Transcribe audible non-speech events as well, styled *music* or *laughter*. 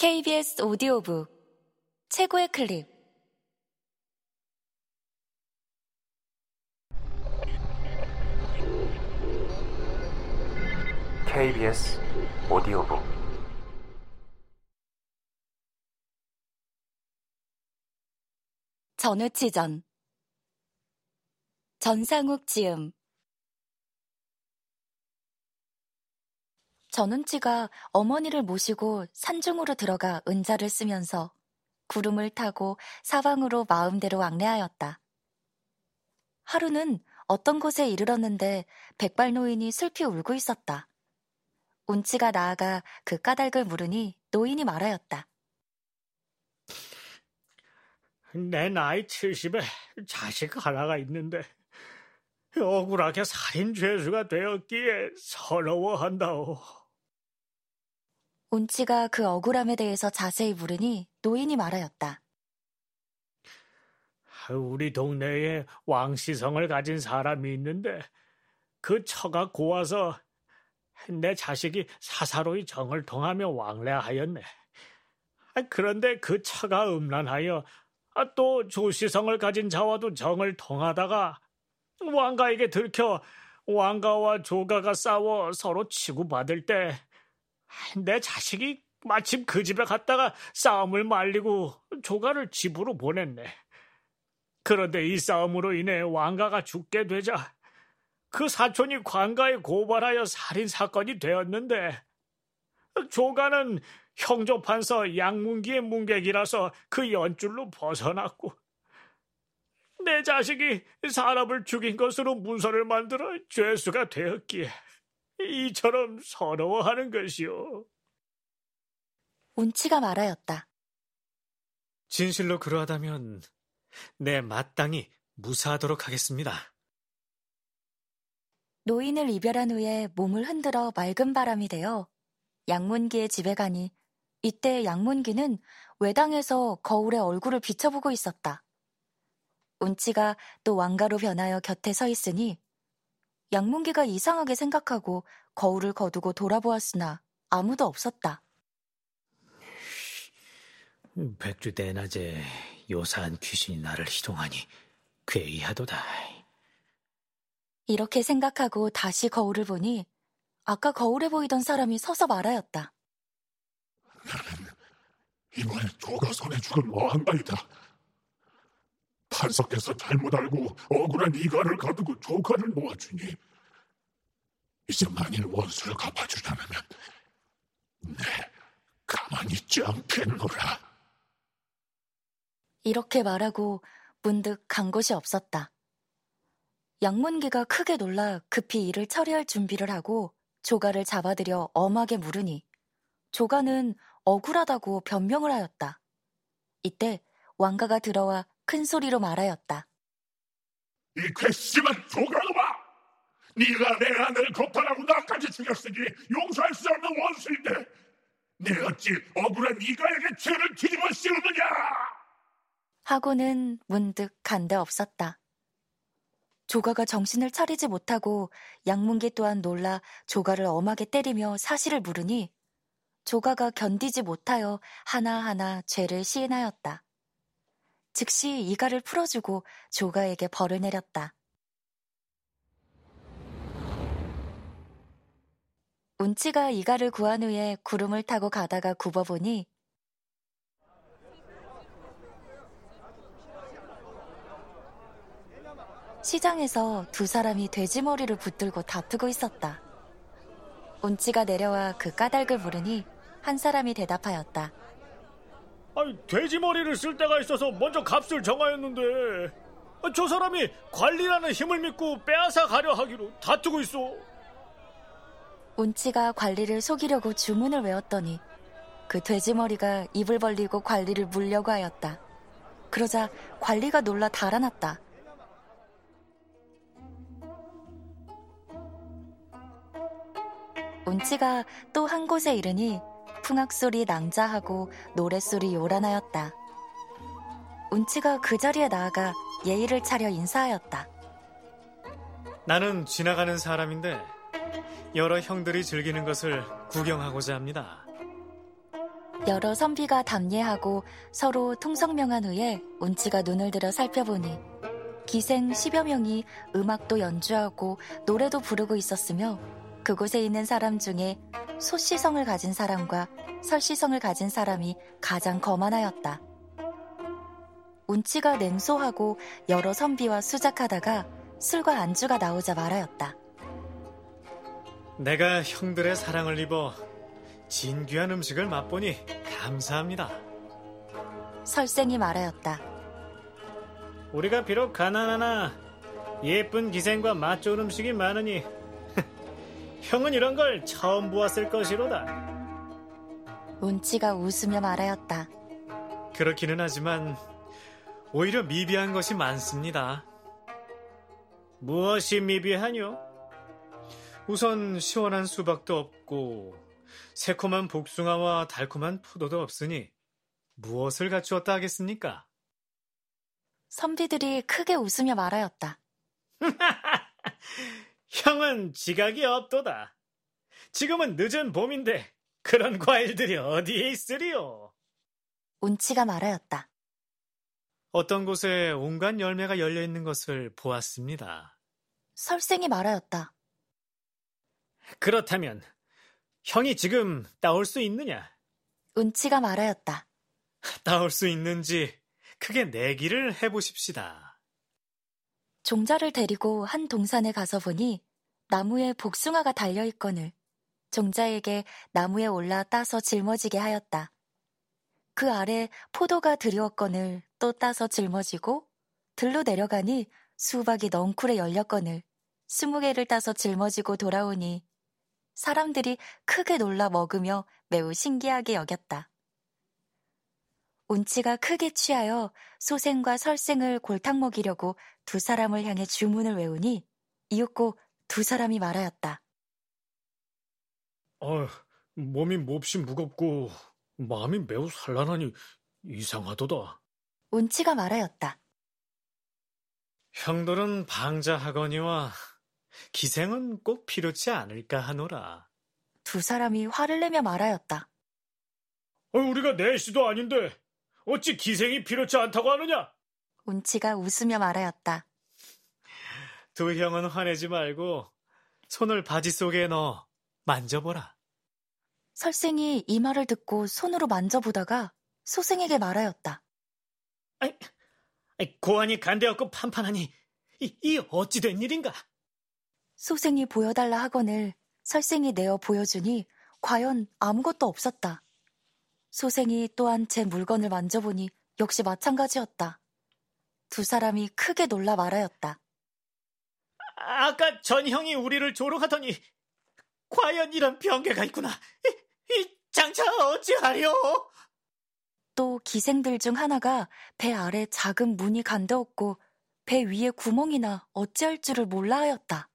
KBS 오디오북 최고의 클립. KBS 오디오북. 전우치전. 전상욱 지음 전운치가 어머니를 모시고 산중으로 들어가 은자를 쓰면서 구름을 타고 사방으로 마음대로 왕래하였다. 하루는 어떤 곳에 이르렀는데 백발 노인이 슬피 울고 있었다. 운치가 나아가 그 까닭을 물으니 노인이 말하였다. 내 나이 70에 자식 하나가 있는데 억울하게 살인 죄수가 되었기에 서러워한다오. 운치가 그 억울함에 대해서 자세히 물으니 노인이 말하였다. 우리 동네에 왕시성을 가진 사람이 있는데 그 처가 고와서 내 자식이 사사로이 정을 통하며 왕래하였네. 그런데 그 처가 음란하여 또 조시성을 가진 자와도 정을 통하다가 왕가에게 들켜 왕가와 조가가 싸워 서로 치고받을 때 내 자식이 마침 그 집에 갔다가 싸움을 말리고 조가를 집으로 보냈네. 그런데 이 싸움으로 인해 왕가가 죽게 되자 그 사촌이 관가에 고발하여 살인 사건이 되었는데 조가는 형조판서 양문기의 문객이라서 그 연줄로 벗어났고 내 자식이 사람을 죽인 것으로 문서를 만들어 죄수가 되었기에 이처럼 서러워하는 것이오. 운치가 말하였다. 진실로 그러하다면 내 마땅히 무사하도록 하겠습니다. 노인을 이별한 후에 몸을 흔들어 맑은 바람이 되어 양문기의 집에 가니 이때 양문기는 외당에서 거울에 얼굴을 비춰보고 있었다. 운치가 또 왕가로 변하여 곁에 서 있으니 양문기가 이상하게 생각하고 거울을 거두고 돌아보았으나 아무도 없었다. 백주 대낮에 요사한 귀신이 나를 희동하니 괴이하도다. 이렇게 생각하고 다시 거울을 보니 아까 거울에 보이던 사람이 서서 말하였다. 나는 이번에 조가 손에 죽은 왕가이다. 판석께서 잘못 알고 억울한 이가를 가두고 조카를 놓아주니 이제 만일 원수를 갚아주지 않으면 내 가만히 있지 않겠노라. 이렇게 말하고 문득 간 곳이 없었다. 양문기가 크게 놀라 급히 일을 처리할 준비를 하고 조가를 잡아들여 엄하게 물으니 조가는 억울하다고 변명을 하였다. 이때 왕가가 들어와 큰 소리로 말하였다. 이 괘씸한 조가놈아! 네가 내 아내를 고탈하고 나까지 죽였으니 용서할 수 없는 원수인데 내 어찌 억울한 네가에게 죄를 뒤집어 씌우느냐! 하고는 문득 간데 없었다. 조가가 정신을 차리지 못하고 양문기 또한 놀라 조가를 엄하게 때리며 사실을 물으니 조가가 견디지 못하여 하나하나 죄를 시인하였다. 즉시 이가를 풀어주고 조가에게 벌을 내렸다. 운치가 이가를 구한 후에 구름을 타고 가다가 굽어보니 시장에서 두 사람이 돼지머리를 붙들고 다투고 있었다. 운치가 내려와 그 까닭을 물으니 한 사람이 대답하였다. 아니, 돼지 머리를 쓸 때가 있어서 먼저 값을 정하였는데 저 사람이 관리라는 힘을 믿고 빼앗아 가려 하기로 다투고 있어. 운치가 관리를 속이려고 주문을 외웠더니 그 돼지머리가 입을 벌리고 관리를 물려고 하였다. 그러자 관리가 놀라 달아났다. 운치가 또 한 곳에 이르니 풍악소리 낭자하고 노랫소리 요란하였다. 운치가 그 자리에 나아가 예의를 차려 인사하였다. 나는 지나가는 사람인데 여러 형들이 즐기는 것을 구경하고자 합니다. 여러 선비가 답례하고 서로 통성명한 후에 운치가 눈을 들어 살펴보니 기생 10여 명이 음악도 연주하고 노래도 부르고 있었으며 그곳에 있는 사람 중에 소시성을 가진 사람과 설시성을 가진 사람이 가장 거만하였다. 운치가 냉소하고 여러 선비와 수작하다가 술과 안주가 나오자 말하였다. 내가 형들의 사랑을 입어 진귀한 음식을 맛보니 감사합니다. 설생이 말하였다. 우리가 비록 가난하나 예쁜 기생과 맛 좋은 음식이 많으니 형은 이런 걸 처음 보았을 것이로다. 운치가 웃으며 말하였다. 그렇기는 하지만 오히려 미비한 것이 많습니다. 무엇이 미비하뇨? 우선 시원한 수박도 없고 새콤한 복숭아와 달콤한 포도도 없으니 무엇을 갖추었다 하겠습니까? 선비들이 크게 웃으며 말하였다. *laughs* 형은 지각이 없도다. 지금은 늦은 봄인데 그런 과일들이 어디에 있으리요? 운치가 말하였다. 어떤 곳에 온갖 열매가 열려 있는 것을 보았습니다. 설생이 말하였다. 그렇다면 형이 지금 따올 수 있느냐? 운치가 말하였다. 따올 수 있는지 크게 내기를 해보십시다. 종자를 데리고 한 동산에 가서 보니 나무에 복숭아가 달려있거늘 종자에게 나무에 올라 따서 짊어지게 하였다. 그 아래 포도가 드리웠거늘 또 따서 짊어지고 들로 내려가니 수박이 넝쿨에 열렸거늘 스무 개를 따서 짊어지고 돌아오니 사람들이 크게 놀라 먹으며 매우 신기하게 여겼다. 운치가 크게 취하여 소생과 설생을 골탕 먹이려고 두 사람을 향해 주문을 외우니 이윽고 두 사람이 말하였다. 아, 몸이 몹시 무겁고 마음이 매우 산란하니 이상하도다. 운치가 말하였다. 형들은 방자하거니와 기생은 꼭 필요치 않을까 하노라. 두 사람이 화를 내며 말하였다. 아, 우리가 내시도 아닌데 어찌 기생이 필요치 않다고 하느냐? 운치가 웃으며 말하였다. 두 형은 화내지 말고 손을 바지 속에 넣어 만져보라. 설생이 이 말을 듣고 손으로 만져보다가 소생에게 말하였다. 아이, 아이, 고안이 간대없고 판판하니 이, 이 어찌 된 일인가? 소생이 보여달라 하거늘 설생이 내어 보여주니 과연 아무것도 없었다. 소생이 또한 제 물건을 만져보니 역시 마찬가지였다. 두 사람이 크게 놀라 말하였다. 아까 전 형이 우리를 조롱하더니 과연 이런 병개가 있구나. 이, 이 장차 어찌하려? 또 기생들 중 하나가 배 아래 작은 문이 간데없고 배 위에 구멍이나 어찌할 줄을 몰라 하였다.